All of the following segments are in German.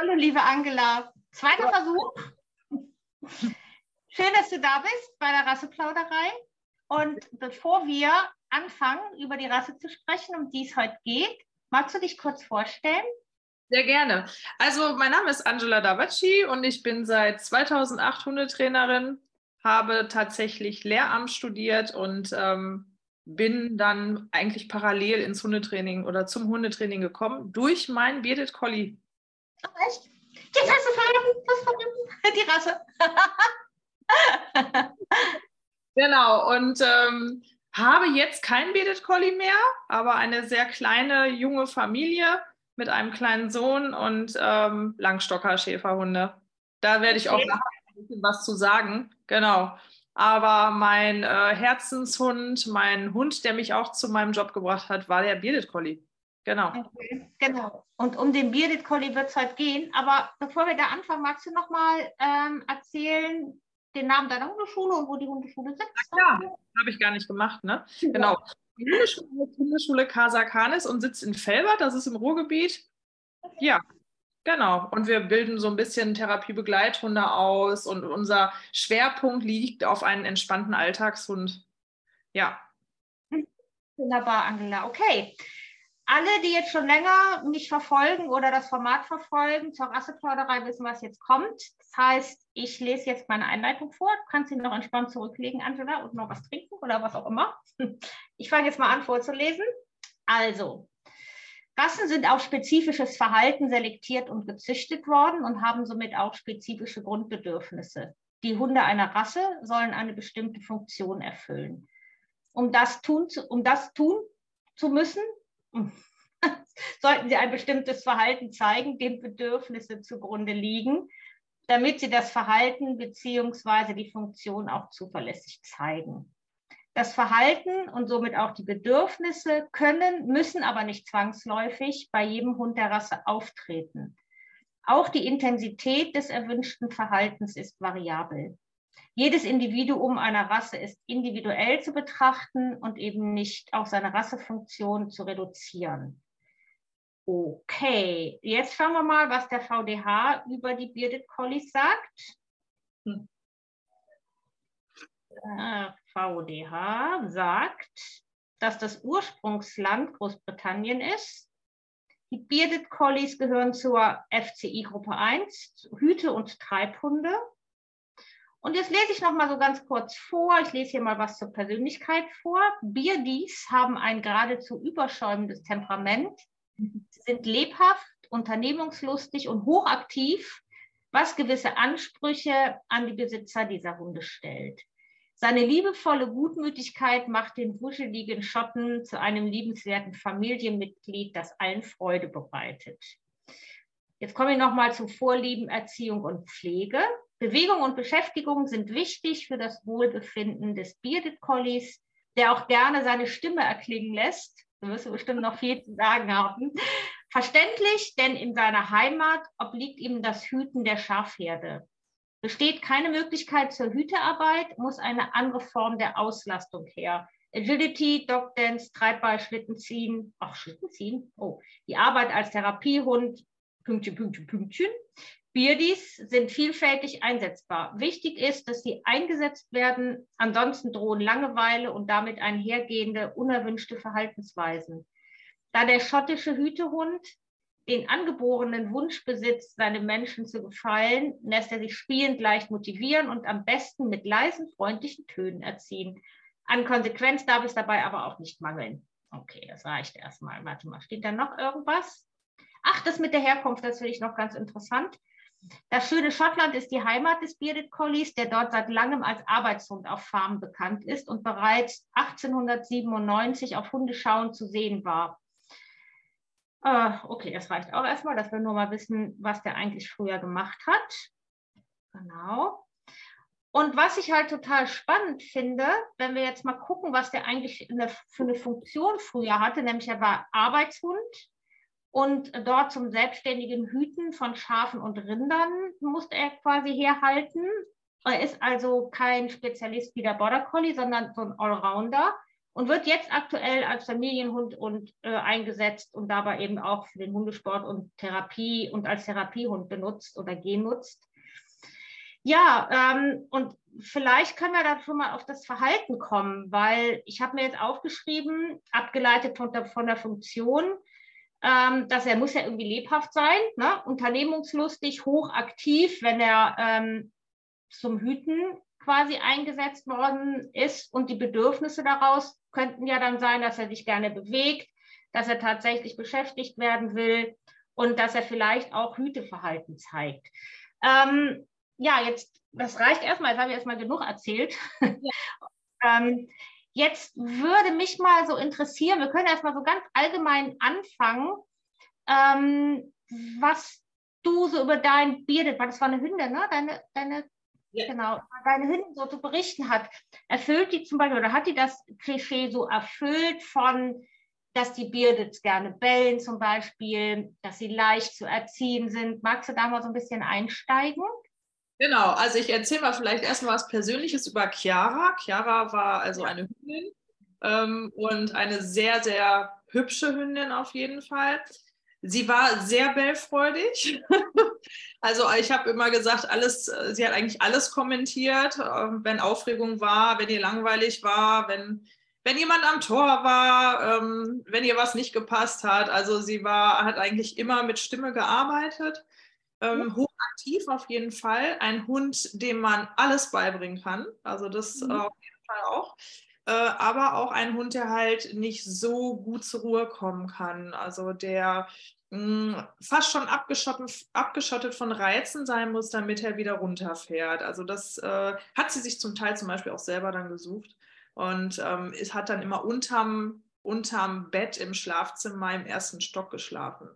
Hallo, liebe Angela. Zweiter ja. Versuch. Schön, dass du da bist bei der Rasseplauderei. Und bevor wir anfangen, über die Rasse zu sprechen, um die es heute geht, magst du dich kurz vorstellen? Sehr gerne. Also, mein Name ist Angela Davacci und ich bin seit 2008 Hundetrainerin, habe tatsächlich Lehramt studiert und ähm, bin dann eigentlich parallel ins Hundetraining oder zum Hundetraining gekommen durch meinen Bearded Collie. Ach, echt? Jetzt hast du verraten, das verraten. Die Rasse. genau, und ähm, habe jetzt keinen Bearded Collie mehr, aber eine sehr kleine, junge Familie mit einem kleinen Sohn und ähm, Langstocker Schäferhunde. Da werde ich auch nachher ein bisschen was zu sagen. Genau. Aber mein äh, Herzenshund, mein Hund, der mich auch zu meinem Job gebracht hat, war der Bearded Collie. Genau. Okay, genau. Und um den Bearded Collie wird es heute gehen. Aber bevor wir da anfangen, magst du noch mal ähm, erzählen, den Namen deiner Hundeschule und wo die Hundeschule sitzt? Ja, habe ich gar nicht gemacht, ne? Ja. Genau. Die Hundeschule ist Hundeschule Kasakanis und sitzt in Felbert, das ist im Ruhrgebiet. Ja, Genau, und wir bilden so ein bisschen Therapiebegleithunde aus und unser Schwerpunkt liegt auf einen entspannten Alltagshund. Ja. Wunderbar, Angela. Okay. Alle, die jetzt schon länger mich verfolgen oder das Format verfolgen zur Rasseplauderei, wissen, was jetzt kommt. Das heißt, ich lese jetzt meine Einleitung vor. Du kannst sie noch entspannt zurücklegen, Angela, und noch was trinken oder was auch immer. Ich fange jetzt mal an vorzulesen. Also, Rassen sind auf spezifisches Verhalten selektiert und gezüchtet worden und haben somit auch spezifische Grundbedürfnisse. Die Hunde einer Rasse sollen eine bestimmte Funktion erfüllen. Um das tun zu, um das tun zu müssen, sollten sie ein bestimmtes Verhalten zeigen, dem Bedürfnisse zugrunde liegen, damit sie das Verhalten bzw. die Funktion auch zuverlässig zeigen. Das Verhalten und somit auch die Bedürfnisse können, müssen aber nicht zwangsläufig bei jedem Hund der Rasse auftreten. Auch die Intensität des erwünschten Verhaltens ist variabel. Jedes Individuum einer Rasse ist individuell zu betrachten und eben nicht auf seine Rassefunktion zu reduzieren. Okay, jetzt schauen wir mal, was der VDH über die Bearded Collies sagt. Hm. VDH sagt, dass das Ursprungsland Großbritannien ist. Die Bearded Collies gehören zur FCI Gruppe 1, Hüte und Treibhunde. Und jetzt lese ich noch mal so ganz kurz vor. Ich lese hier mal was zur Persönlichkeit vor. Beardies haben ein geradezu überschäumendes Temperament, sind lebhaft, unternehmungslustig und hochaktiv, was gewisse Ansprüche an die Besitzer dieser Hunde stellt. Seine liebevolle Gutmütigkeit macht den wuscheligen Schotten zu einem liebenswerten Familienmitglied, das allen Freude bereitet. Jetzt komme ich nochmal zu Vorlieben, Erziehung und Pflege. Bewegung und Beschäftigung sind wichtig für das Wohlbefinden des Bearded Collies, der auch gerne seine Stimme erklingen lässt. Da wirst du bestimmt noch viel zu sagen haben. Verständlich, denn in seiner Heimat obliegt ihm das Hüten der Schafherde. Besteht keine Möglichkeit zur Hütearbeit, muss eine andere Form der Auslastung her. Agility, Dog Dance, Treibball, Schlitten ziehen, ach, Schlitten ziehen, oh, die Arbeit als Therapiehund, Pünktchen, Pünktchen, Pünktchen. Beardies sind vielfältig einsetzbar. Wichtig ist, dass sie eingesetzt werden, ansonsten drohen Langeweile und damit einhergehende unerwünschte Verhaltensweisen. Da der schottische Hütehund den angeborenen Wunsch besitzt, seinem Menschen zu gefallen, lässt er sich spielend leicht motivieren und am besten mit leisen, freundlichen Tönen erziehen. An Konsequenz darf es dabei aber auch nicht mangeln. Okay, das reicht erstmal. Warte mal, steht da noch irgendwas? Ach, das mit der Herkunft, das finde ich noch ganz interessant. Das schöne Schottland ist die Heimat des Bearded Collies, der dort seit langem als Arbeitshund auf Farmen bekannt ist und bereits 1897 auf Hundeschauen zu sehen war. Äh, okay, das reicht auch erstmal, dass wir nur mal wissen, was der eigentlich früher gemacht hat. Genau. Und was ich halt total spannend finde, wenn wir jetzt mal gucken, was der eigentlich für eine Funktion früher hatte, nämlich er war Arbeitshund und dort zum selbstständigen Hüten von Schafen und Rindern musste er quasi herhalten. Er ist also kein Spezialist wie der Border Collie, sondern so ein Allrounder und wird jetzt aktuell als Familienhund und, äh, eingesetzt und dabei eben auch für den Hundesport und Therapie und als Therapiehund benutzt oder genutzt. Ja, ähm, und vielleicht können wir da schon mal auf das Verhalten kommen, weil ich habe mir jetzt aufgeschrieben, abgeleitet von der, von der Funktion, ähm, dass er muss ja irgendwie lebhaft sein, ne? unternehmungslustig, hochaktiv, wenn er ähm, zum Hüten quasi eingesetzt worden ist und die Bedürfnisse daraus könnten ja dann sein, dass er sich gerne bewegt, dass er tatsächlich beschäftigt werden will und dass er vielleicht auch Hüteverhalten zeigt. Ähm, ja, jetzt, das reicht erstmal, jetzt habe ich erstmal genug erzählt. Ja. ähm, jetzt würde mich mal so interessieren, wir können erstmal so ganz allgemein anfangen, ähm, was du so über dein Bearded, weil das war eine Hündin, ne? Deine, deine, ja. genau, deine Hündin so zu berichten hat. Erfüllt die zum Beispiel, oder hat die das Klischee so erfüllt von, dass die Beardeds gerne bellen zum Beispiel, dass sie leicht zu erziehen sind? Magst du da mal so ein bisschen einsteigen? Genau, also ich erzähle mal vielleicht erstmal was Persönliches über Chiara. Chiara war also eine Hündin ähm, und eine sehr, sehr hübsche Hündin auf jeden Fall. Sie war sehr bellfreudig. also ich habe immer gesagt, alles, sie hat eigentlich alles kommentiert, ähm, wenn Aufregung war, wenn ihr langweilig war, wenn, wenn jemand am Tor war, ähm, wenn ihr was nicht gepasst hat. Also sie war, hat eigentlich immer mit Stimme gearbeitet. Ähm, hochaktiv auf jeden Fall. Ein Hund, dem man alles beibringen kann. Also das mhm. äh, auf jeden Fall auch. Äh, aber auch ein Hund, der halt nicht so gut zur Ruhe kommen kann. Also der mh, hm, fast schon abgeschottet, abgeschottet von Reizen sein muss, damit er wieder runterfährt. Also das äh, hat sie sich zum Teil zum Beispiel auch selber dann gesucht. Und ähm, es hat dann immer unterm, unterm Bett im Schlafzimmer im ersten Stock geschlafen.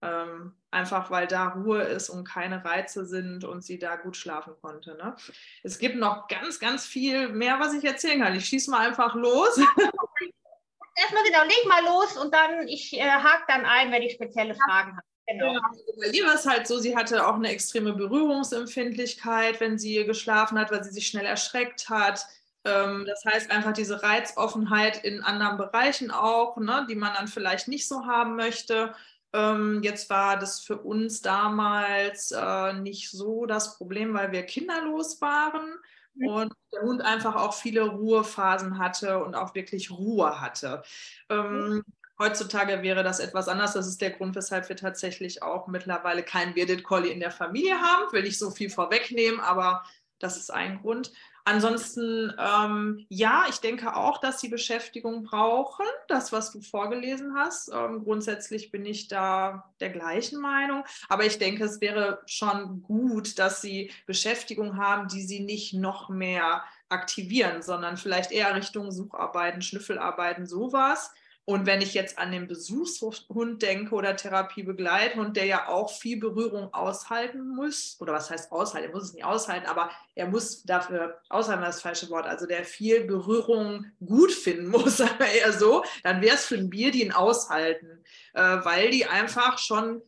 Ähm, einfach weil da Ruhe ist und keine Reize sind und sie da gut schlafen konnte. Ne? Es gibt noch ganz, ganz viel mehr, was ich erzählen kann. Ich schieße mal einfach los. Erstmal genau, leg mal los und dann ich äh, hake dann ein, wenn ich spezielle Fragen habe. Genau. Ja, bei ihr war es halt so, sie hatte auch eine extreme Berührungsempfindlichkeit, wenn sie geschlafen hat, weil sie sich schnell erschreckt hat. Ähm, das heißt einfach diese Reizoffenheit in anderen Bereichen auch, ne, die man dann vielleicht nicht so haben möchte. Ähm, jetzt war das für uns damals äh, nicht so das Problem, weil wir kinderlos waren mhm. und der Hund einfach auch viele Ruhephasen hatte und auch wirklich Ruhe hatte. Ähm, mhm. Heutzutage wäre das etwas anders. Das ist der Grund, weshalb wir tatsächlich auch mittlerweile keinen Bearded Collie in der Familie haben. Will ich so viel vorwegnehmen, aber das ist ein Grund. Ansonsten, ähm, ja, ich denke auch, dass sie Beschäftigung brauchen. Das, was du vorgelesen hast. Ähm, grundsätzlich bin ich da der gleichen Meinung. Aber ich denke, es wäre schon gut, dass sie Beschäftigung haben, die sie nicht noch mehr aktivieren, sondern vielleicht eher Richtung Sucharbeiten, Schnüffelarbeiten, sowas. Und wenn ich jetzt an den Besuchshund denke oder Therapiebegleithund, der ja auch viel Berührung aushalten muss, oder was heißt aushalten, er muss es nicht aushalten, aber er muss dafür, aushalten das falsche Wort, also der viel Berührung gut finden muss, wir eher so, dann wäre es für ein Bier, die ihn aushalten, äh, weil die einfach schon,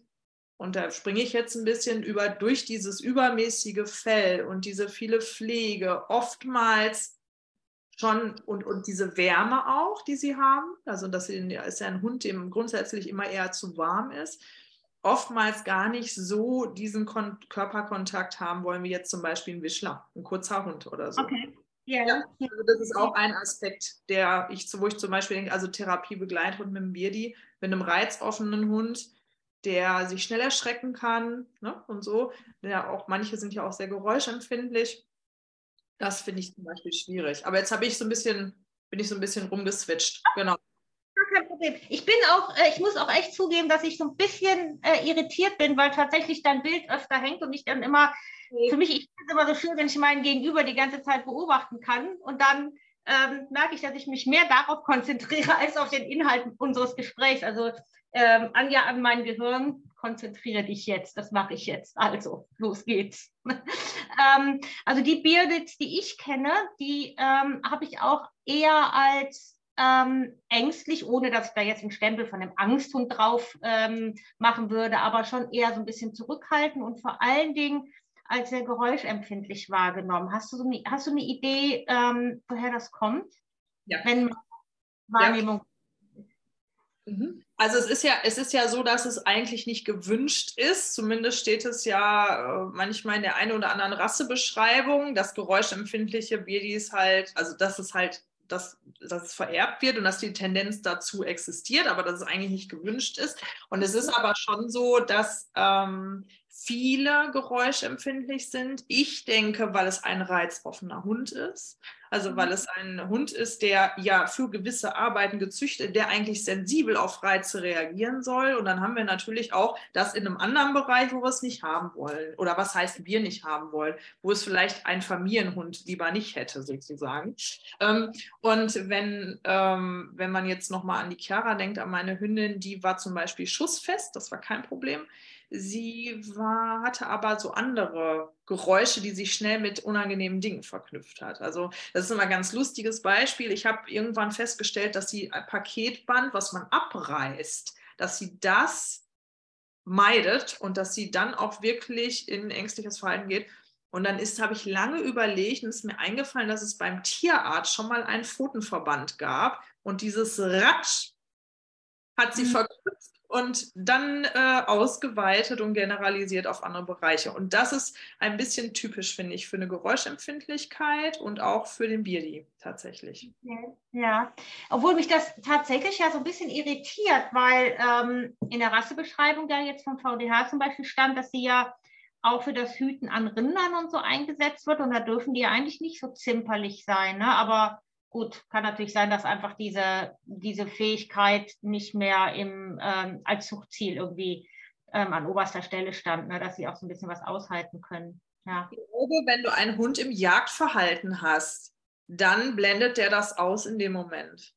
und da springe ich jetzt ein bisschen über, durch dieses übermäßige Fell und diese viele Pflege oftmals schon und, und diese Wärme auch, die sie haben, also das ist ja ein Hund, dem grundsätzlich immer eher zu warm ist, oftmals gar nicht so diesen Kon Körperkontakt haben wollen, wie jetzt zum Beispiel ein Wischler, ein kurzer Hund oder so. Okay. Yeah. Ja, also das ist auch ein Aspekt, der ich, wo ich zum Beispiel denke, also Therapiebegleithund mit einem Birdi, mit einem reizoffenen Hund, der sich schnell erschrecken kann ne, und so. Ja, auch manche sind ja auch sehr geräuschempfindlich. Das finde ich zum Beispiel schwierig. Aber jetzt habe ich so ein bisschen, bin ich so ein bisschen rumgeswitcht. Genau. Kein Problem. Ich bin auch, äh, ich muss auch echt zugeben, dass ich so ein bisschen äh, irritiert bin, weil tatsächlich dein Bild öfter hängt und ich dann immer, okay. für mich, ich finde es immer so schön, wenn ich meinen Gegenüber die ganze Zeit beobachten kann und dann ähm, merke ich, dass ich mich mehr darauf konzentriere als auf den Inhalt unseres Gesprächs. Also ähm, Anja, an mein Gehirn, konzentriere dich jetzt, das mache ich jetzt. Also, los geht's. ähm, also die Beardeds, die ich kenne, die ähm, habe ich auch eher als ähm, ängstlich, ohne dass ich da jetzt einen Stempel von einem Angsthund drauf ähm, machen würde, aber schon eher so ein bisschen zurückhalten und vor allen Dingen als sehr geräuschempfindlich wahrgenommen. Hast du, so eine, hast du eine Idee, ähm, woher das kommt? Ja. Wenn Wahrnehmung. Ja. Mhm. Also es ist ja, es ist ja so, dass es eigentlich nicht gewünscht ist. Zumindest steht es ja äh, manchmal in der einen oder anderen Rassebeschreibung, dass geräuschempfindliche Babys halt, also dass es halt dass, dass es vererbt wird und dass die Tendenz dazu existiert, aber dass es eigentlich nicht gewünscht ist. Und es ist aber schon so, dass ähm, viele geräuschempfindlich sind. Ich denke, weil es ein reizoffener Hund ist. Also weil mhm. es ein Hund ist, der ja für gewisse Arbeiten gezüchtet, der eigentlich sensibel auf Reize reagieren soll. Und dann haben wir natürlich auch das in einem anderen Bereich, wo wir es nicht haben wollen. Oder was heißt wir nicht haben wollen, wo es vielleicht ein Familienhund lieber nicht hätte, sozusagen. Ähm, und wenn, ähm, wenn man jetzt nochmal an die Chiara denkt, an meine Hündin, die war zum Beispiel schussfest, das war kein Problem. Sie war, hatte aber so andere Geräusche, die sich schnell mit unangenehmen Dingen verknüpft hat. Also das ist immer ein ganz lustiges Beispiel. Ich habe irgendwann festgestellt, dass sie ein Paketband, was man abreißt, dass sie das meidet und dass sie dann auch wirklich in ängstliches Verhalten geht. Und dann habe ich lange überlegt und es ist mir eingefallen, dass es beim Tierarzt schon mal einen Pfotenverband gab und dieses Ratsch hat sie mhm. verknüpft und dann äh, ausgeweitet und generalisiert auf andere Bereiche. Und das ist ein bisschen typisch, finde ich, für eine Geräuschempfindlichkeit und auch für den Birdi tatsächlich. Ja, obwohl mich das tatsächlich ja so ein bisschen irritiert, weil ähm, in der Rassebeschreibung da jetzt vom VDH zum Beispiel stand, dass sie ja auch für das Hüten an Rindern und so eingesetzt wird und da dürfen die ja eigentlich nicht so zimperlich sein, ne? aber Gut, kann natürlich sein, dass einfach diese, diese Fähigkeit nicht mehr im, ähm, als Zuchtziel irgendwie ähm, an oberster Stelle stand, ne, dass sie auch so ein bisschen was aushalten können. Ja. Ich glaube, wenn du einen Hund im Jagdverhalten hast, dann blendet der das aus in dem Moment.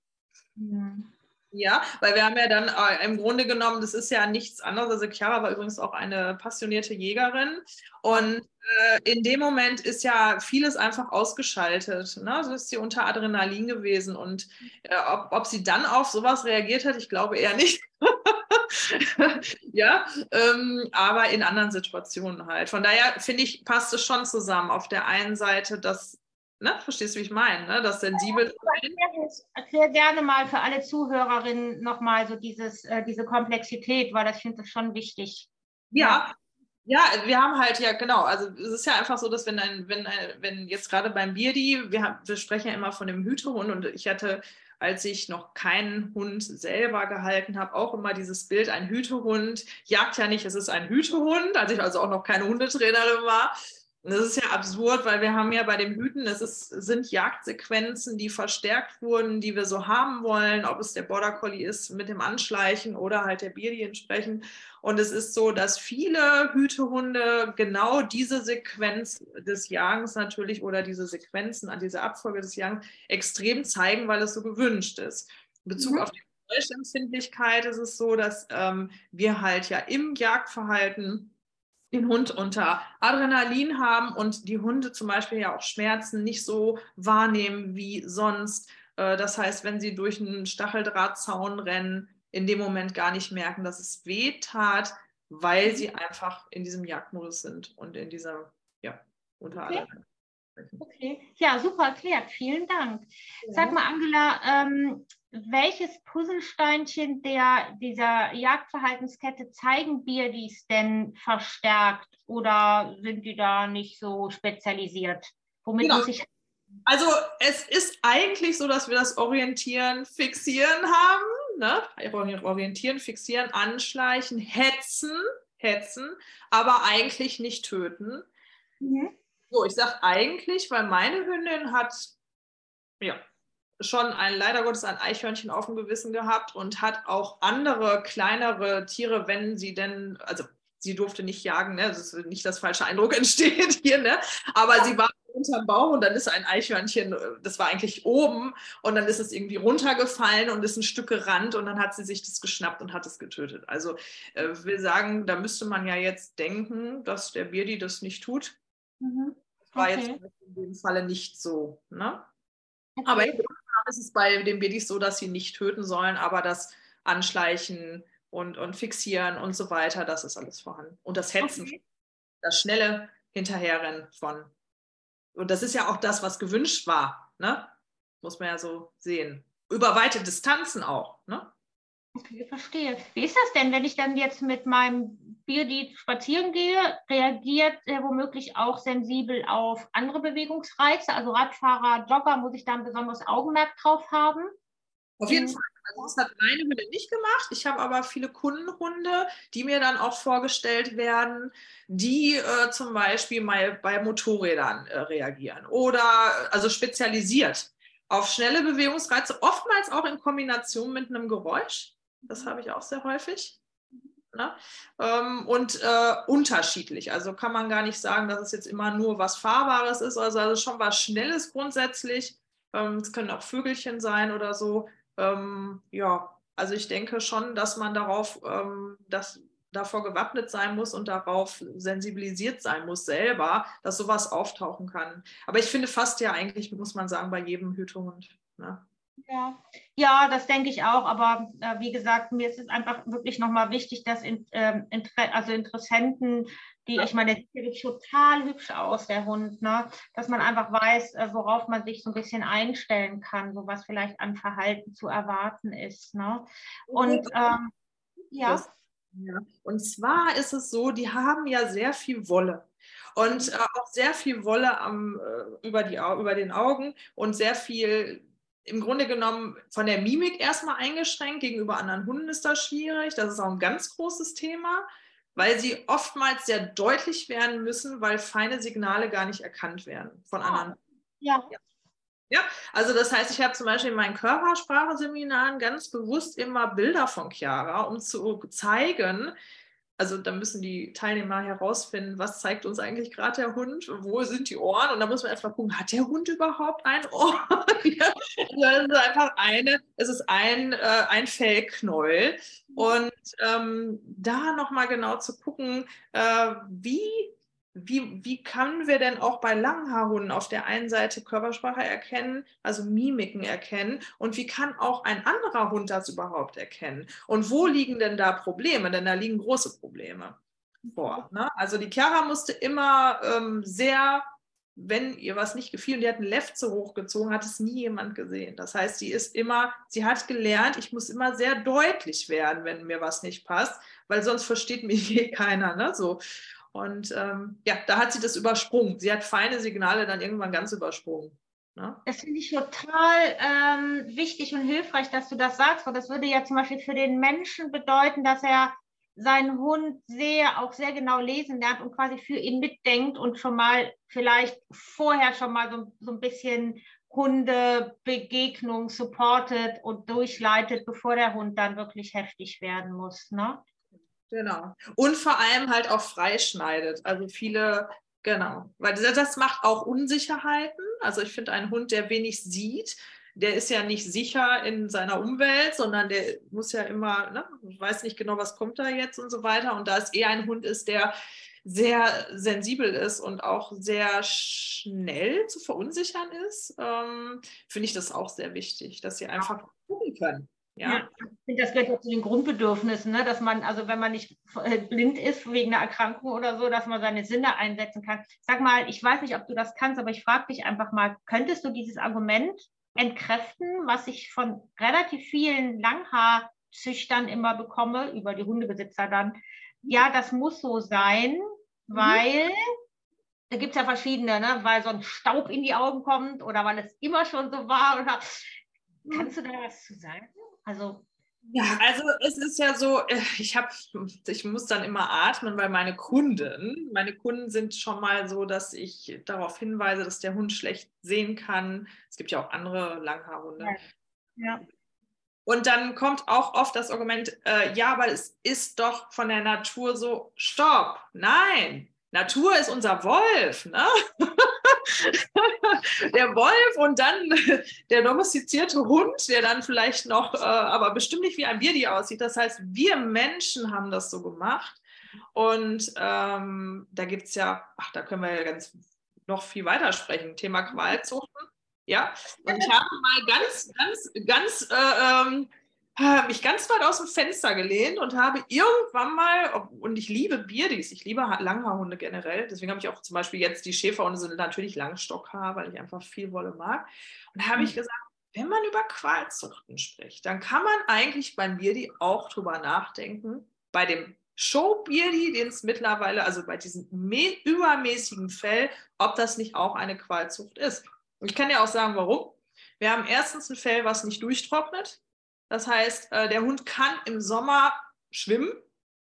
Mhm. Ja, weil wir haben ja dann äh, im Grunde genommen, das ist ja nichts anderes. Also Chiara war übrigens auch eine passionierte Jägerin und äh, in dem Moment ist ja vieles einfach ausgeschaltet. Ne? Also ist sie unter Adrenalin gewesen und äh, ob, ob sie dann auf sowas reagiert hat, ich glaube eher nicht. ja, ähm, aber in anderen Situationen halt. Von daher finde ich, passt es schon zusammen. Auf der einen Seite, dass Ne? Verstehst du, wie ich meine? Ne? Das sensibel. Ja, erklär gerne mal für alle Zuhörerinnen nochmal so dieses, äh, diese Komplexität, weil das finde ich schon wichtig. Ja, ja, wir haben halt ja genau, also es ist ja einfach so, dass wenn ein, wenn ein, wenn jetzt gerade beim Birdi, wir, haben, wir sprechen ja immer von dem Hütehund und ich hatte, als ich noch keinen Hund selber gehalten habe, auch immer dieses Bild, ein Hütehund jagt ja nicht, es ist ein Hütehund, als ich also auch noch keine Hundetrainerin war, das ist ja absurd, weil wir haben ja bei dem Hüten, es ist, sind Jagdsequenzen, die verstärkt wurden, die wir so haben wollen, ob es der Border Collie ist mit dem Anschleichen oder halt der Biri entsprechend. Und es ist so, dass viele Hütehunde genau diese Sequenz des Jagens natürlich oder diese Sequenzen an diese Abfolge des Jagens extrem zeigen, weil es so gewünscht ist. In Bezug mhm. auf die Geräuschempfindlichkeit ist es so, dass ähm, wir halt ja im Jagdverhalten den Hund unter Adrenalin haben und die Hunde zum Beispiel ja auch Schmerzen nicht so wahrnehmen wie sonst. Äh, das heißt, wenn sie durch einen Stacheldrahtzaun rennen, in dem Moment gar nicht merken, dass es weh tat, weil sie einfach in diesem Jagdmodus sind und in dieser, ja, unter okay. Okay, ja, super erklärt. Vielen Dank. Ja. Sag mal, Angela, ähm, welches Puzzlesteinchen der, dieser Jagdverhaltenskette zeigen Birdis denn verstärkt oder sind die da nicht so spezialisiert? Womit genau. muss ich also es ist eigentlich so, dass wir das Orientieren, Fixieren haben. Ne? Orientieren, Fixieren, Anschleichen, Hetzen, Hetzen, aber eigentlich nicht töten. Mhm. So, ich sage eigentlich, weil meine Hündin hat ja, schon ein, leider Gottes, ein Eichhörnchen auf dem Gewissen gehabt und hat auch andere kleinere Tiere, wenn sie denn, also sie durfte nicht jagen, ne? dass nicht das falsche Eindruck entsteht hier, ne? aber sie war unterm Baum und dann ist ein Eichhörnchen, das war eigentlich oben und dann ist es irgendwie runtergefallen und ist ein Stück gerannt und dann hat sie sich das geschnappt und hat es getötet. Also äh, will sagen, da müsste man ja jetzt denken, dass der Birdi das nicht tut. Mhm war okay. jetzt in dem Falle nicht so. Ne? Okay. Aber im ist es bei den Babys so, dass sie nicht töten sollen, aber das Anschleichen und, und Fixieren und so weiter, das ist alles vorhanden. Und das Hetzen, okay. das schnelle Hinterherrennen von. Und das ist ja auch das, was gewünscht war. Ne? Muss man ja so sehen. über weite Distanzen auch. Ne? Okay, verstehe. Wie ist das denn, wenn ich dann jetzt mit meinem Birdie spazieren gehe? Reagiert er womöglich auch sensibel auf andere Bewegungsreize? Also Radfahrer, Jogger, muss ich da ein besonderes Augenmerk drauf haben? Auf jeden Fall. Also das hat meine Hunde nicht gemacht. Ich habe aber viele Kundenhunde, die mir dann auch vorgestellt werden, die äh, zum Beispiel mal bei Motorrädern äh, reagieren oder also spezialisiert auf schnelle Bewegungsreize, oftmals auch in Kombination mit einem Geräusch. Das habe ich auch sehr häufig. Ne? Ähm, und äh, unterschiedlich. Also kann man gar nicht sagen, dass es jetzt immer nur was Fahrbares ist. Also, also schon was Schnelles grundsätzlich. Ähm, es können auch Vögelchen sein oder so. Ähm, ja, also ich denke schon, dass man darauf, ähm, dass davor gewappnet sein muss und darauf sensibilisiert sein muss selber, dass sowas auftauchen kann. Aber ich finde fast ja eigentlich, muss man sagen, bei jedem Hütehund. Ne? Ja. ja, das denke ich auch. Aber äh, wie gesagt, mir ist es einfach wirklich nochmal wichtig, dass in, ähm, Inter also Interessenten, die, ich meine, der sieht total hübsch aus, der Hund, ne? dass man einfach weiß, äh, worauf man sich so ein bisschen einstellen kann, so was vielleicht an Verhalten zu erwarten ist. Ne? Und ähm, ja. ja. Und zwar ist es so, die haben ja sehr viel Wolle und äh, auch sehr viel Wolle am, äh, über, die, über den Augen und sehr viel im Grunde genommen von der Mimik erstmal eingeschränkt. Gegenüber anderen Hunden ist das schwierig. Das ist auch ein ganz großes Thema, weil sie oftmals sehr deutlich werden müssen, weil feine Signale gar nicht erkannt werden von oh. anderen. Ja. ja. Ja, also das heißt, ich habe zum Beispiel in meinen Körperspracheseminaren ganz bewusst immer Bilder von Chiara, um zu zeigen, also da müssen die Teilnehmer herausfinden, was zeigt uns eigentlich gerade der Hund, wo sind die Ohren? Und da muss man erstmal gucken, hat der Hund überhaupt ein Ohr? ja, das ist einfach eine, es ist ein, äh, ein Fellknäuel. Und ähm, da nochmal genau zu gucken, äh, wie wie, wie können wir denn auch bei Langhaarhunden auf der einen Seite Körpersprache erkennen, also Mimiken erkennen und wie kann auch ein anderer Hund das überhaupt erkennen? Und wo liegen denn da Probleme? Denn da liegen große Probleme vor. Ne? Also die Chiara musste immer ähm, sehr, wenn ihr was nicht gefiel und die hat einen Lefze hochgezogen, hat es nie jemand gesehen. Das heißt, sie ist immer, sie hat gelernt, ich muss immer sehr deutlich werden, wenn mir was nicht passt, weil sonst versteht mich hier keiner. Ne? So. Und ähm, ja, da hat sie das übersprungen. Sie hat feine Signale dann irgendwann ganz übersprungen. Ne? Das finde ich total ähm, wichtig und hilfreich, dass du das sagst. Und das würde ja zum Beispiel für den Menschen bedeuten, dass er seinen Hund sehr, auch sehr genau lesen lernt und quasi für ihn mitdenkt und schon mal vielleicht vorher schon mal so, so ein bisschen Hundebegegnung supportet und durchleitet, bevor der Hund dann wirklich heftig werden muss. Ne? Genau. Und vor allem halt auch freischneidet. Also viele, genau. Weil das macht auch Unsicherheiten. Also ich finde, ein Hund, der wenig sieht, der ist ja nicht sicher in seiner Umwelt, sondern der muss ja immer, ne, weiß nicht genau, was kommt da jetzt und so weiter. Und da es eher ein Hund ist, der sehr sensibel ist und auch sehr schnell zu verunsichern ist, ähm, finde ich das auch sehr wichtig, dass sie einfach gucken können. Ja. ja. ich finde, das gehört ja zu den Grundbedürfnissen, ne? dass man, also wenn man nicht äh, blind ist wegen einer Erkrankung oder so, dass man seine Sinne einsetzen kann. Sag mal, ich weiß nicht, ob du das kannst, aber ich frage dich einfach mal, könntest du dieses Argument entkräften, was ich von relativ vielen Langhaarzüchtern immer bekomme, über die Hundebesitzer dann? Ja, das muss so sein, mhm. weil da gibt es ja verschiedene, ne? weil so ein Staub in die Augen kommt oder weil es immer schon so war. Oder kannst du da was zu sagen? Also ja, also es ist ja so, äh, ich habe, ich muss dann immer atmen, weil meine Kunden, meine Kunden sind schon mal so, dass ich darauf hinweise, dass der Hund schlecht sehen kann. Es gibt ja auch andere Langhaarhunde. Ja. ja. Und dann kommt auch oft das Argument, äh, ja, aber es ist doch von der Natur so, stopp, nein, Natur ist unser Wolf. Ne? der Wolf und dann der domestizierte Hund, der dann vielleicht noch, äh, aber bestimmt nicht wie ein Birdi aussieht. Das heißt, wir Menschen haben das so gemacht. Und ähm, da gibt es ja, ach, da können wir ja ganz noch viel weiter sprechen. Thema Qualzuchten. Ja, und ich habe mal ganz, ganz, ganz äh, ähm, mich ganz weit aus dem Fenster gelehnt und habe irgendwann mal, und ich liebe Birdis, ich liebe Langhaarhunde generell, deswegen habe ich auch zum Beispiel jetzt die Schäferhunde sind natürlich Langstockhaar, weil ich einfach viel Wolle mag. Und da habe ich mhm. gesagt, wenn man über Qualzuchten spricht, dann kann man eigentlich beim Birdi auch drüber nachdenken, bei dem Show-Birdi, den es mittlerweile, also bei diesem übermäßigen Fell, ob das nicht auch eine Qualzucht ist. Und ich kann dir auch sagen, warum. Wir haben erstens ein Fell, was nicht durchtrocknet. Das heißt, äh, der Hund kann im Sommer schwimmen,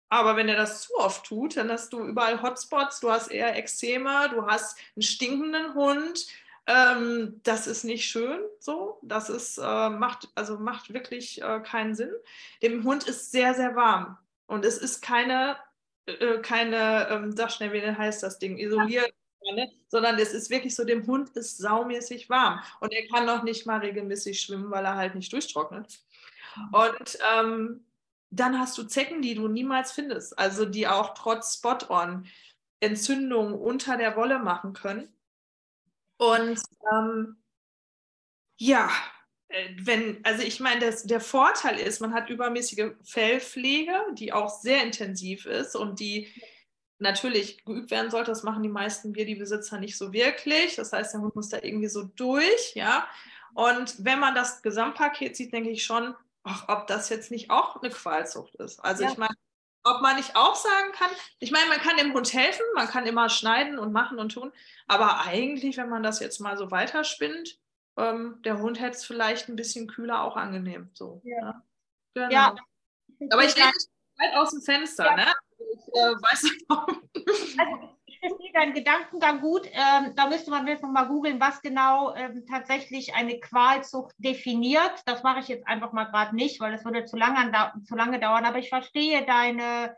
aber wenn er das zu oft tut, dann hast du überall Hotspots, du hast eher Ekzeme, du hast einen stinkenden Hund. Ähm, das ist nicht schön so. Das ist, äh, macht, also macht wirklich äh, keinen Sinn. Dem Hund ist sehr, sehr warm. Und es ist keine, äh, keine, ähm, sag schnell, wie heißt das Ding, isoliert. Ne? sondern es ist wirklich so, dem Hund ist saumäßig warm und er kann noch nicht mal regelmäßig schwimmen, weil er halt nicht durchtrocknet. Und ähm, dann hast du Zecken, die du niemals findest, also die auch trotz Spot-on Entzündungen unter der Wolle machen können. Und ähm, ja, äh, wenn, also ich meine, der Vorteil ist, man hat übermäßige Fellpflege, die auch sehr intensiv ist und die natürlich geübt werden sollte. Das machen die meisten Bier-die-Besitzer nicht so wirklich. Das heißt, der Hund muss da irgendwie so durch, ja. Und wenn man das Gesamtpaket sieht, denke ich schon, ach, ob das jetzt nicht auch eine Qualzucht ist. Also ja. ich meine, ob man nicht auch sagen kann, ich meine, man kann dem Hund helfen, man kann immer schneiden und machen und tun, aber eigentlich, wenn man das jetzt mal so weiterspinnt, ähm, der Hund hätte es vielleicht ein bisschen kühler auch angenehm. So, ja. Ne? Genau. ja. Aber ich denke, weit aus dem Fenster, ja. ne? Ich äh, weiß nicht, also, ich verstehe deinen Gedankengang gut. Ähm, da müsste man jetzt nochmal googeln, was genau ähm, tatsächlich eine Qualzucht definiert. Das mache ich jetzt einfach mal gerade nicht, weil das würde zu lange, zu lange dauern. Aber ich verstehe deine,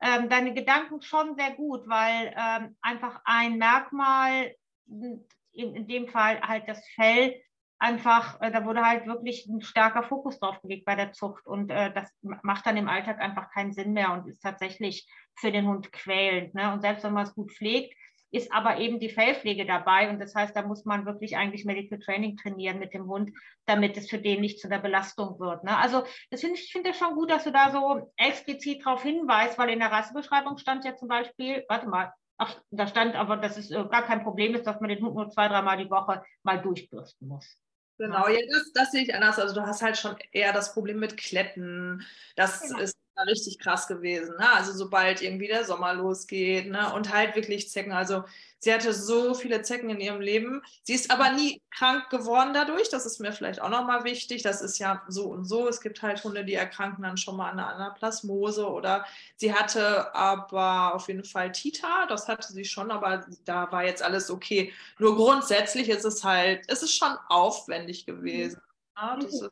ähm, deine Gedanken schon sehr gut, weil ähm, einfach ein Merkmal, in, in dem Fall halt das Fell, einfach, äh, da wurde halt wirklich ein starker Fokus drauf gelegt bei der Zucht und äh, das macht dann im Alltag einfach keinen Sinn mehr und ist tatsächlich für den Hund quälend. Ne? Und selbst wenn man es gut pflegt, ist aber eben die Fellpflege dabei und das heißt, da muss man wirklich eigentlich Medical Training trainieren mit dem Hund, damit es für den nicht zu einer Belastung wird. Ne? Also das finde ich, finde schon gut, dass du da so explizit darauf hinweist, weil in der Rassebeschreibung stand ja zum Beispiel, warte mal, Ach, da stand aber, dass es äh, gar kein Problem ist, dass man den Hund nur zwei, dreimal die Woche mal durchbürsten muss. Genau, ja, das, das sehe ich anders. Also du hast halt schon eher das Problem mit Kletten. Das genau. ist richtig krass gewesen. Ne? Also sobald irgendwie der Sommer losgeht ne? und halt wirklich Zecken. Also sie hatte so viele Zecken in ihrem Leben. Sie ist aber nie krank geworden dadurch. Das ist mir vielleicht auch nochmal wichtig. Das ist ja so und so. Es gibt halt Hunde, die erkranken dann schon mal an einer Anaplasmose oder sie hatte aber auf jeden Fall Tita. Das hatte sie schon, aber da war jetzt alles okay. Nur grundsätzlich ist es halt, es ist schon aufwendig gewesen. Ja, das ist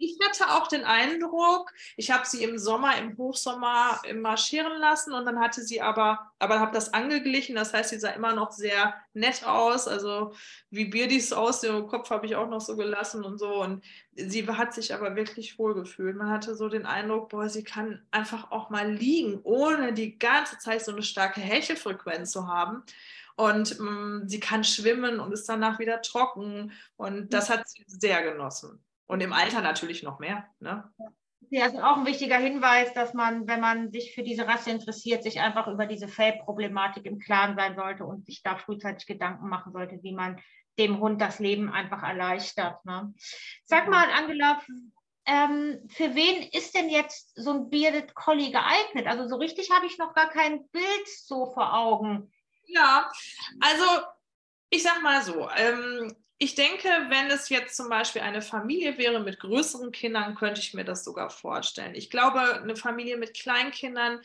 ich hatte auch den Eindruck, ich habe sie im Sommer, im Hochsommer marschieren lassen und dann hatte sie aber, aber habe das angeglichen, das heißt, sie sah immer noch sehr nett aus, also wie Birdis aus, den Kopf habe ich auch noch so gelassen und so. Und sie hat sich aber wirklich wohl gefühlt. Man hatte so den Eindruck, boah, sie kann einfach auch mal liegen, ohne die ganze Zeit so eine starke Hechelfrequenz zu haben. Und mh, mm, sie kann schwimmen und ist danach wieder trocken. Und das hat sie sehr genossen. Und im Alter natürlich noch mehr. Ne? Ja, ist auch ein wichtiger Hinweis, dass man, wenn man sich für diese Rasse interessiert, sich einfach über diese Fellproblematik im Klaren sein sollte und sich da frühzeitig Gedanken machen sollte, wie man dem Hund das Leben einfach erleichtert. Ne? Sag mal, Angela, ähm, für wen ist denn jetzt so ein Bearded Collie geeignet? Also so richtig habe ich noch gar kein Bild so vor Augen. Ja, also ich sag mal so, ähm, ich denke, wenn es jetzt zum Beispiel eine Familie wäre mit größeren Kindern, könnte ich mir das sogar vorstellen. Ich glaube, eine Familie mit Kleinkindern,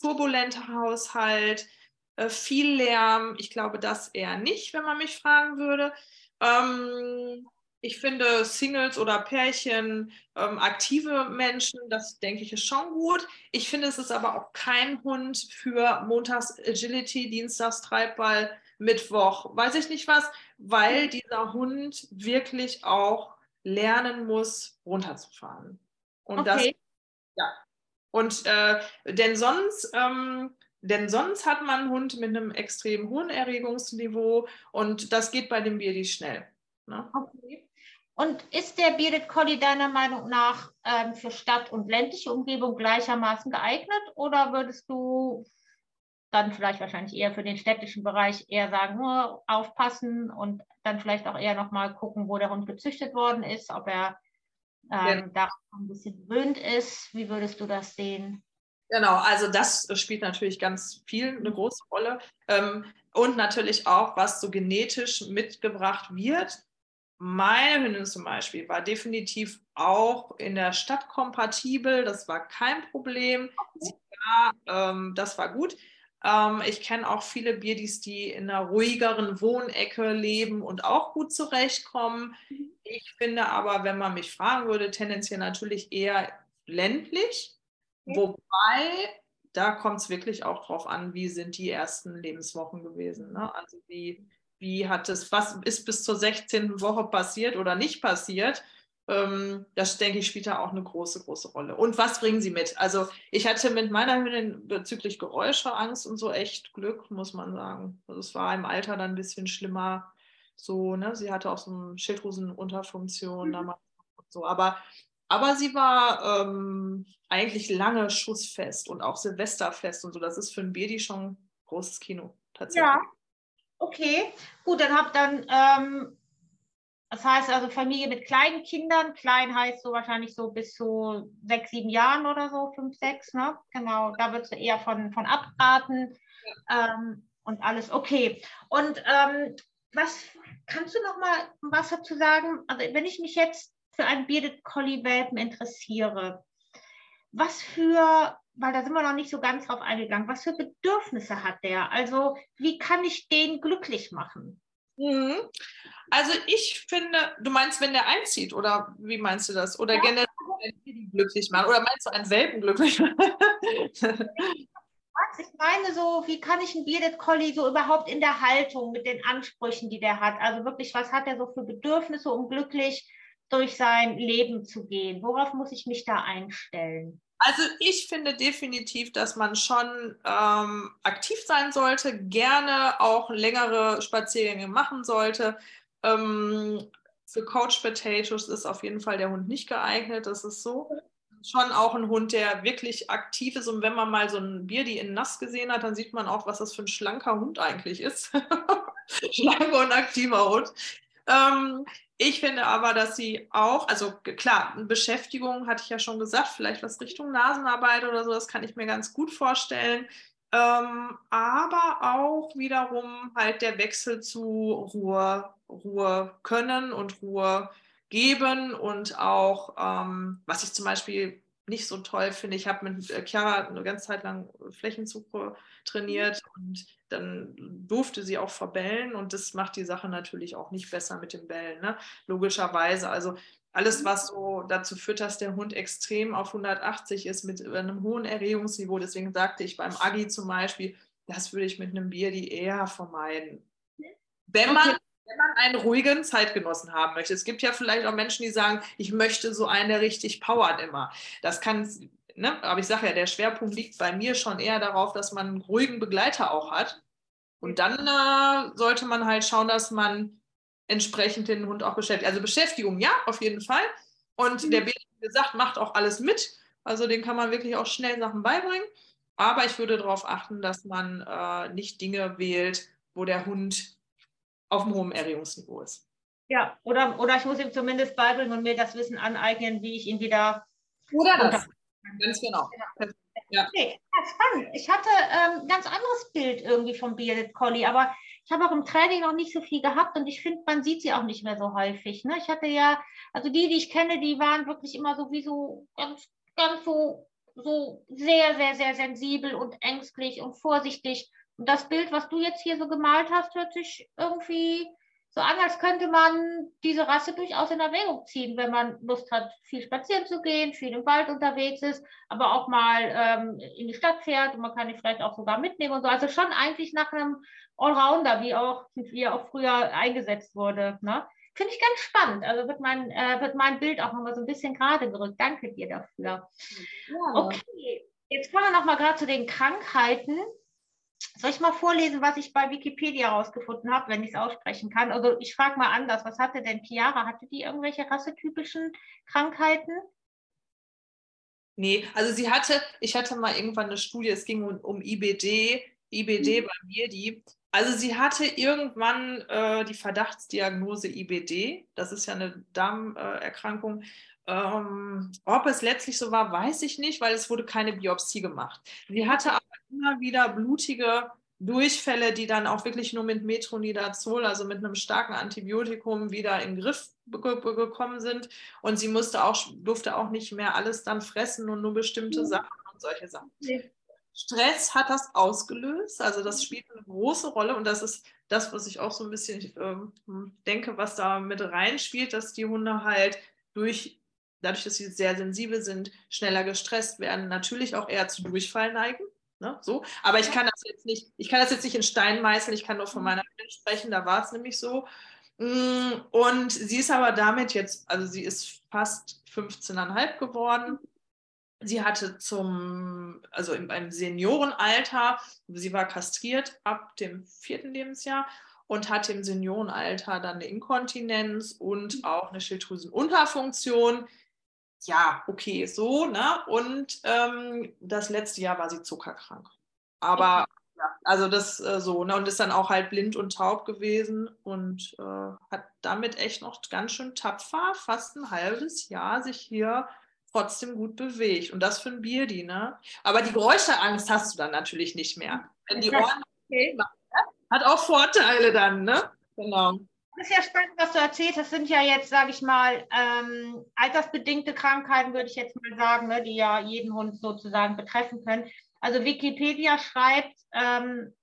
turbulenter Haushalt, äh, viel Lärm, ich glaube das eher nicht, wenn man mich fragen würde. Ähm, ich finde Singles oder Pärchen, ähm, aktive Menschen, das denke ich ist schon gut. Ich finde, es ist aber auch kein Hund für Montags Agility, Dienstags Treibball, Mittwoch, weiß ich nicht was, weil dieser Hund wirklich auch lernen muss, runterzufahren. Und okay. das, ja. Und äh, denn sonst, ähm, denn sonst hat man einen Hund mit einem extrem hohen Erregungsniveau und das geht bei dem Beardy schnell. Ne? Okay. Und ist der Bearded Collie deiner Meinung nach ähm, für Stadt- und ländliche Umgebung gleichermaßen geeignet oder würdest du dann vielleicht wahrscheinlich eher für den städtischen Bereich eher sagen, nur aufpassen und dann vielleicht auch eher nochmal gucken, wo der Hund gezüchtet worden ist, ob er ähm, ja. da ein bisschen gewöhnt ist. Wie würdest du das sehen? Genau, also das spielt natürlich ganz viel eine große Rolle. Ähm, und natürlich auch, was so genetisch mitgebracht wird. Meine Hündin zum Beispiel war definitiv auch in der Stadt kompatibel. Das war kein Problem. War, ähm, das war gut. Ähm, ich kenne auch viele Birdis, die in einer ruhigeren Wohnecke leben und auch gut zurechtkommen. Mhm. Ich finde aber, wenn man mich fragen würde, tendenziell natürlich eher ländlich. Wobei, da kommt es wirklich auch drauf an, wie sind die ersten Lebenswochen gewesen. Ne? Also wie, wie hat es, was ist bis zur 16. Woche passiert oder nicht passiert? Ähm, das denke ich spielt da auch eine große, große Rolle. Und was bringen sie mit? Also ich hatte mit meiner Hündin bezüglich Geräusche Angst und so echt Glück, muss man sagen. Also es war im Alter dann ein bisschen schlimmer. So, ne? Sie hatte auch so eine Schilddrüsenunterfunktion mhm. damals so. Aber aber sie war ähm, eigentlich lange schussfest und auch Silvesterfest und so. Das ist für ein Birdi schon großes Kino tatsächlich. Ja, okay. Gut, dann habt dann, ähm, das heißt also Familie mit kleinen Kindern. Klein heißt so wahrscheinlich so bis zu sechs, sieben Jahren oder so, fünf, sechs, ne? Genau, da würdest du eher von, von abraten. Ähm, und alles okay. Und ähm, was kannst du noch mal was dazu sagen? Also wenn ich mich jetzt für einen Bearded Collie Welpen interessiere, was für, weil da sind wir noch nicht so ganz drauf eingegangen, was für Bedürfnisse hat der? Also wie kann ich den glücklich machen? Mhm. Also ich finde, du meinst, wenn der einzieht, oder wie meinst du das? Oder ja. generell einen glücklich machen? Oder meinst du einen Welpen glücklich machen? Ich meine so, wie kann ich einen Bearded Collie so überhaupt in der Haltung mit den Ansprüchen, die der hat? Also wirklich, was hat er so für Bedürfnisse, um glücklich durch sein Leben zu gehen? Worauf muss ich mich da einstellen? Also ich finde definitiv, dass man schon ähm, aktiv sein sollte, gerne auch längere Spaziergänge machen sollte. Ähm, für Couch Potatoes ist auf jeden Fall der Hund nicht geeignet, das ist so. Schon auch ein Hund, der wirklich aktiv ist. Und wenn man mal so ein Bier, die in nass gesehen hat, dann sieht man auch, was das für ein schlanker Hund eigentlich ist. schlanker und aktiver Hund. Ähm, ich finde aber, dass sie auch, also klar, Beschäftigung hatte ich ja schon gesagt, vielleicht was Richtung Nasenarbeit oder so, das kann ich mir ganz gut vorstellen. Ähm, aber auch wiederum halt der Wechsel zu Ruhe, Ruhe können und Ruhe geben und auch, ähm, was ich zum Beispiel nicht so toll finde, ich habe mit äh, Chiara eine ganze Zeit lang Flächenzug trainiert und dann durfte sie auch verbellen und das macht die Sache natürlich auch nicht besser mit dem Bellen, ne? logischerweise. Also alles, was so dazu führt, dass der Hund extrem auf 180 ist mit einem hohen Erregungsniveau. Deswegen sagte ich beim Agi zum Beispiel, das würde ich mit einem Bier die eher vermeiden. Wenn man, okay. Wenn man einen ruhigen Zeitgenossen haben möchte. Es gibt ja vielleicht auch Menschen, die sagen, ich möchte so einen, der richtig powert immer. Das kann ne, aber ich sage ja, der Schwerpunkt liegt bei mir schon eher darauf, dass man einen ruhigen Begleiter auch hat. Und dann äh, sollte man halt schauen, dass man entsprechend den Hund auch beschäftigt. Also Beschäftigung, ja, auf jeden Fall. Und mhm. der wie gesagt, macht auch alles mit. Also den kann man wirklich auch schnell Sachen beibringen. Aber ich würde darauf achten, dass man äh, nicht Dinge wählt, wo der Hund auf einem hohen Erregungsniveau ist. Ja, oder, oder ich muss ihm zumindest beibringen und mir das Wissen aneignen, wie ich ihn wieder oder das. Ganz genau. Ja. Okay, ja, spannend. Ich hatte ein ähm, ganz anderes Bild irgendwie vom Bearded Collie, aber ich habe auch im Training noch nicht so viel gehabt und ich finde, man sieht sie auch nicht mehr so häufig. Ne? Ich hatte ja, also die, die ich kenne, die waren wirklich immer so wie so ganz, ganz so, so sehr, sehr, sehr sensibel und ängstlich und vorsichtig. Und das Bild, was du jetzt hier so gemalt hast, hört sich irgendwie so an, als könnte man diese Rasse durchaus in Erwägung ziehen, wenn man Lust hat, viel spazieren zu gehen, viel im Wald unterwegs ist, aber auch mal ähm, in die Stadt fährt und man kann ihn vielleicht auch sogar mitnehmen und so. Also schon eigentlich nach einem Allrounder, wie auch, wie er auch früher eingesetzt wurde. Ne? Finde ich ganz spannend. Also wird mein, äh, wird mein Bild auch nochmal so ein bisschen gerade gerückt. Danke dir dafür. Ja. Okay, jetzt kommen wir nochmal gerade zu den Krankheiten. Soll ich mal vorlesen, was ich bei Wikipedia herausgefunden habe, wenn ich es aussprechen kann? Also ich frage mal anders, was hatte denn Chiara? Hatte die irgendwelche rassetypischen Krankheiten? Nee, also sie hatte, ich hatte mal irgendwann eine Studie, es ging um, um IBD IBD mhm. bei mir, die, also sie hatte irgendwann äh, die Verdachtsdiagnose IBD, das ist ja eine Darmerkrankung. Ähm, ob es letztlich so war, weiß ich nicht, weil es wurde keine Biopsie gemacht. Sie hatte aber immer wieder blutige Durchfälle, die dann auch wirklich nur mit Metronidazol, also mit einem starken Antibiotikum, wieder in den Griff gekommen sind. Und sie musste auch, durfte auch nicht mehr alles dann fressen und nur bestimmte mhm. Sachen und solche Sachen. Stress hat das ausgelöst, also das spielt eine große Rolle und das ist das, was ich auch so ein bisschen äh, denke, was da mit reinspielt, dass die Hunde halt durch, dadurch, dass sie sehr sensibel sind, schneller gestresst werden, natürlich auch eher zu Durchfall neigen. Ne, so. Aber ich kann das jetzt nicht, ich kann das jetzt nicht in Stein meißeln, ich kann nur von mhm. meiner Freundin sprechen, da war es nämlich so. Mm, und sie ist aber damit jetzt, also sie ist fast 15,5 geworden. Sie hatte zum, also im, im Seniorenalter, sie war kastriert ab dem vierten Lebensjahr und hatte im Seniorenalter dann eine Inkontinenz und mhm. auch eine Schilddrüsenunterfunktion ja, okay, so, ne? Und ähm, das letzte Jahr war sie zuckerkrank. Aber ja, also das äh, so, ne? Und ist dann auch halt blind und taub gewesen und äh, hat damit echt noch ganz schön tapfer, fast ein halbes Jahr sich hier trotzdem gut bewegt. Und das für ein Bierdie, ne? Aber die Geräuscheangst hast du dann natürlich nicht mehr. Wenn die Ohren okay machen, ne? hat auch Vorteile dann, ne? Genau. Das ist ja spannend, was du erzählst. Das sind ja jetzt, sage ich mal, ähm, altersbedingte Krankheiten, würde ich jetzt mal sagen, ne, die ja jeden Hund sozusagen betreffen können. Also Wikipedia schreibt, ähm,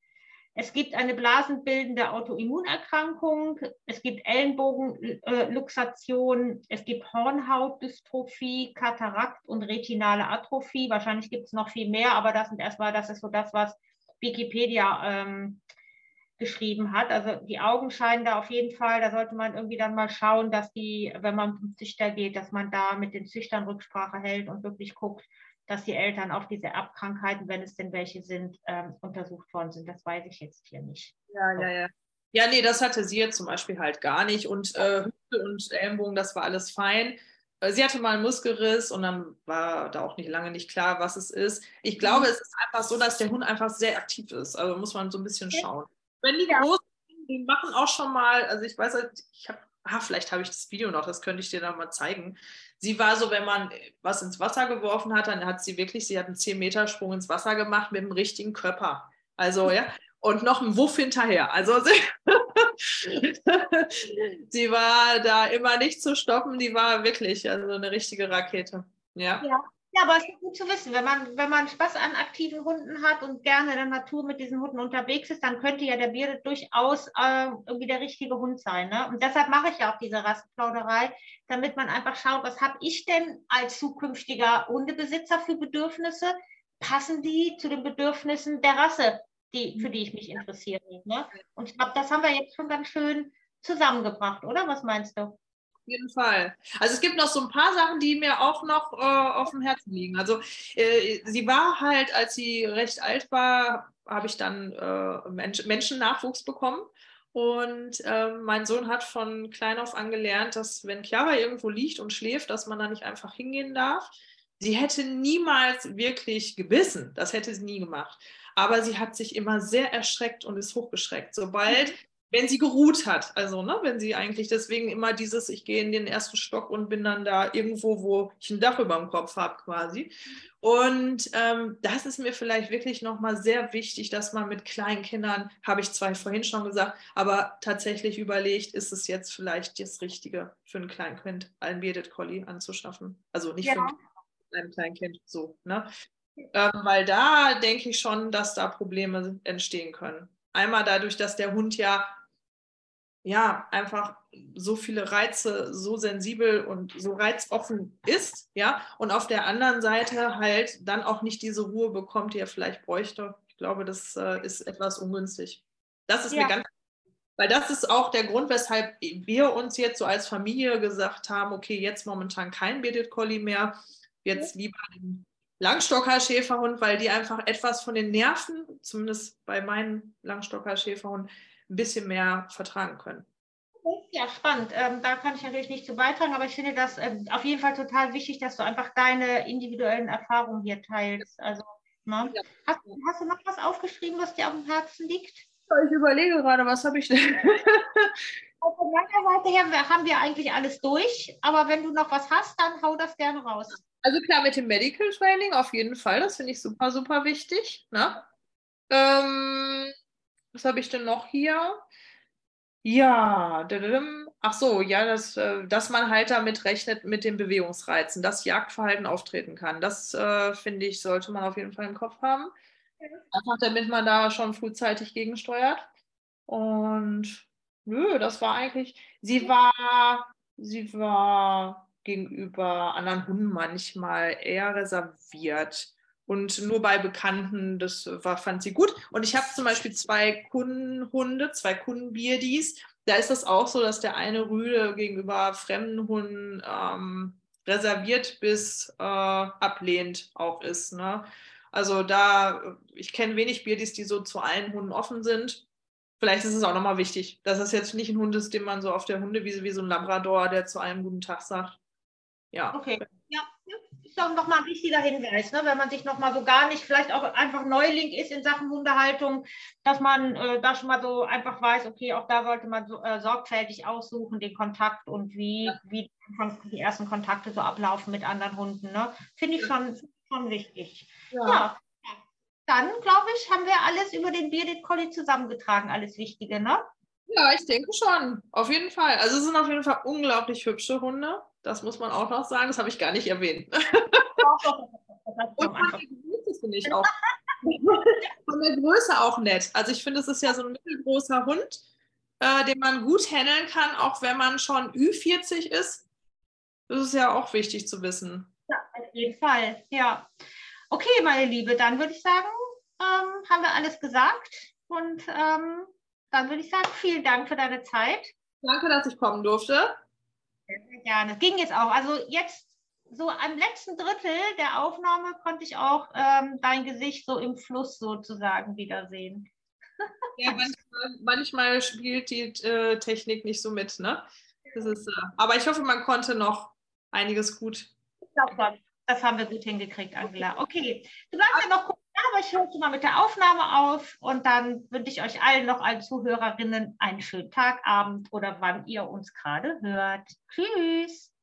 es gibt eine blasenbildende Autoimmunerkrankung, es gibt Ellenbogenluxation, es gibt Hornhautdystrophie, Katarakt und retinale Atrophie. Wahrscheinlich gibt es noch viel mehr, aber das sind erstmal, das ist so das, was Wikipedia ähm, geschrieben hat. Also die Augen scheinen da auf jeden Fall, da sollte man irgendwie dann mal schauen, dass die, wenn man zum Züchter geht, dass man da mit den Züchtern Rücksprache hält und wirklich guckt, dass die Eltern auf diese Erbkrankheiten, wenn es denn welche sind, ähm, untersucht worden sind. Das weiß ich jetzt hier nicht. Ja, ja, ja. Ja, nee, das hatte sie jetzt zum Beispiel halt gar nicht. Und äh, Hüfte und Ellenbogen, das war alles fein. Äh, sie hatte mal einen Muskelriss und dann war da auch nicht lange nicht klar, was es ist. Ich glaube, mhm. es ist einfach so, dass der Hund einfach sehr aktiv ist. Also muss man so ein bisschen schauen. Wenn die ja. großen, die machen auch schon mal, also ich weiß, halt, ich habe, ah, vielleicht habe ich das Video noch, das könnte ich dir dann mal zeigen. Sie war so, wenn man was ins Wasser geworfen hat, dann hat sie wirklich, sie hat einen 10-Meter-Sprung ins Wasser gemacht mit dem richtigen Körper. Also, ja, und noch ein Wuff hinterher. Also sie, sie, war da immer nicht zu stoppen, die war wirklich also eine richtige Rakete. Ja. ja. Ja, aber es ist gut zu wissen, wenn man, wenn man Spaß an aktiven Hunden hat und gerne in der Natur mit diesen Hunden unterwegs ist, dann könnte ja der Bearded durchaus äh, irgendwie der richtige Hund sein. Ne? Und deshalb mache ich ja auch diese Rassenplauderei, damit man einfach schaut, was habe ich denn als zukünftiger Hundebesitzer für Bedürfnisse? Passen die zu den Bedürfnissen der Rasse, die, für die ich mich interessiere? Ne? Und ich glaube, das haben wir jetzt schon ganz schön zusammengebracht, oder? Was meinst du? Jeden Fall. Also es gibt noch so ein paar Sachen, die mir auch noch äh, auf dem Herzen liegen. Also äh, sie war halt, als sie recht alt war, habe ich dann äh, Mensch, Menschennachwuchs bekommen. Und ähm, mein Sohn hat von klein auf an gelernt, dass wenn Chiara irgendwo liegt und schläft, dass man da nicht einfach hingehen darf. Sie hätte niemals wirklich gebissen, das hätte sie nie gemacht. Aber sie hat sich immer sehr erschreckt und ist hochgeschreckt. Sobald wenn sie geruht hat. Also, ne, wenn sie eigentlich deswegen immer dieses, ich gehe in den ersten Stock und bin dann da irgendwo, wo ich ein Dach über dem Kopf habe, quasi. Und ähm, das ist mir vielleicht wirklich nochmal sehr wichtig, dass man mit kleinen Kindern, habe ich zwar vorhin schon gesagt, aber tatsächlich überlegt, ist es jetzt vielleicht das Richtige für ein Kleinkind, einen Bearded Collie anzuschaffen. Also nicht ja. für ein Kleinkind, so. Ne? Ähm, weil da denke ich schon, dass da Probleme entstehen können. Einmal dadurch, dass der Hund ja ja, einfach so viele Reize, so sensibel und so reizoffen ist, ja, und auf der anderen Seite halt dann auch nicht diese Ruhe bekommt, die er vielleicht bräuchte. Ich glaube, das äh, ist etwas ungünstig. Das ist ja. mir ganz, weil das ist auch der Grund, weshalb wir uns jetzt so als Familie gesagt haben, okay, jetzt momentan kein Bearded Collie mehr, jetzt lieber den Langstocker Schäferhund, weil die einfach etwas von den Nerven, zumindest bei meinem Langstocker Schäferhund, ein bisschen mehr vertragen können. Ja, spannend. Ähm, da kann ich natürlich nicht zu beitragen, aber ich finde das ähm, auf jeden Fall total wichtig, dass du einfach deine individuellen Erfahrungen hier teilst. Also Ne? Ja. Hast, hast, du noch was aufgeschrieben, was dir auf dem Herzen liegt? Ich überlege gerade, was habe ich denn? Von meiner Seite her haben wir eigentlich alles durch, aber wenn du noch was hast, dann hau das gerne raus. Also klar, mit dem Medical Training auf jeden Fall, das finde ich super, super wichtig. Ne? Ähm, was habe ich denn noch hier? Ja, ach so, ja, dass, äh, dass man halt damit rechnet mit den Bewegungsreizen, dass Jagdverhalten auftreten kann. Das äh, finde ich, sollte man auf jeden Fall im Kopf haben. Einfach damit man da schon frühzeitig gegensteuert. Und nö, das war eigentlich, sie war, sie war gegenüber anderen Hunden manchmal eher reserviert. Und nur bei Bekannten, das war, fand sie gut. Und ich habe zum Beispiel zwei Kundenhunde, zwei Kundenbirdis. Da ist das auch so, dass der eine Rüde gegenüber fremden Hunden ähm, reserviert bis äh, ablehnend auch ist. Ne? Also da, ich kenne wenig Birdis, die so zu allen Hunden offen sind. Vielleicht ist es auch nochmal wichtig, dass es jetzt nicht ein Hund ist, den man so auf der Hundewiese wie so ein Labrador, der zu einem guten Tag sagt. Ja. Okay. Ja, ist doch nochmal ein wichtiger Hinweis, ne? wenn man sich nochmal so gar nicht, vielleicht auch einfach Neuling ist in Sachen Hundehaltung, dass man äh, da schon mal so einfach weiß, okay, auch da sollte man so, äh, sorgfältig aussuchen, den Kontakt und wie, ja. wie die ersten Kontakte so ablaufen mit anderen Hunden. Ne? Finde ich schon, schon wichtig. Ja. ja. Dann, glaube ich, haben wir alles über den Bearded Collie zusammengetragen, alles Wichtige, ne? Ja, ich denke schon. Auf jeden Fall. Also es sind auf jeden Fall unglaublich hübsche Hunde. Das muss man auch noch sagen. Das habe ich gar nicht erwähnt. Und von der Größe finde ich auch. von der Größe auch nett. Also ich finde, es ist ja so ein mittelgroßer Hund, äh, den man gut handeln kann, auch wenn man schon Ü40 ist. Das ist ja auch wichtig zu wissen. Ja, auf jeden Fall. Ja. Okay, meine Liebe, dann würde ich sagen, ähm, haben wir alles gesagt. Und ähm, dann würde ich sagen, vielen Dank für deine Zeit. Danke, dass ich kommen durfte. Sehr gerne. Ging jetzt auch. Also jetzt so am letzten Drittel der Aufnahme konnte ich auch ähm, dein Gesicht so im Fluss sozusagen wiedersehen. Ja, manchmal, manchmal spielt die äh, Technik nicht so mit, ne? Das ist, äh, aber ich hoffe, man konnte noch einiges gut. Ich glaube, das haben wir gut hingekriegt, Angela. Okay, du bleibst ja noch kurz da, aber ich höre mal mit der Aufnahme auf und dann wünsche ich euch allen noch allen Zuhörerinnen einen schönen Tag, Abend oder wann ihr uns gerade hört. Tschüss.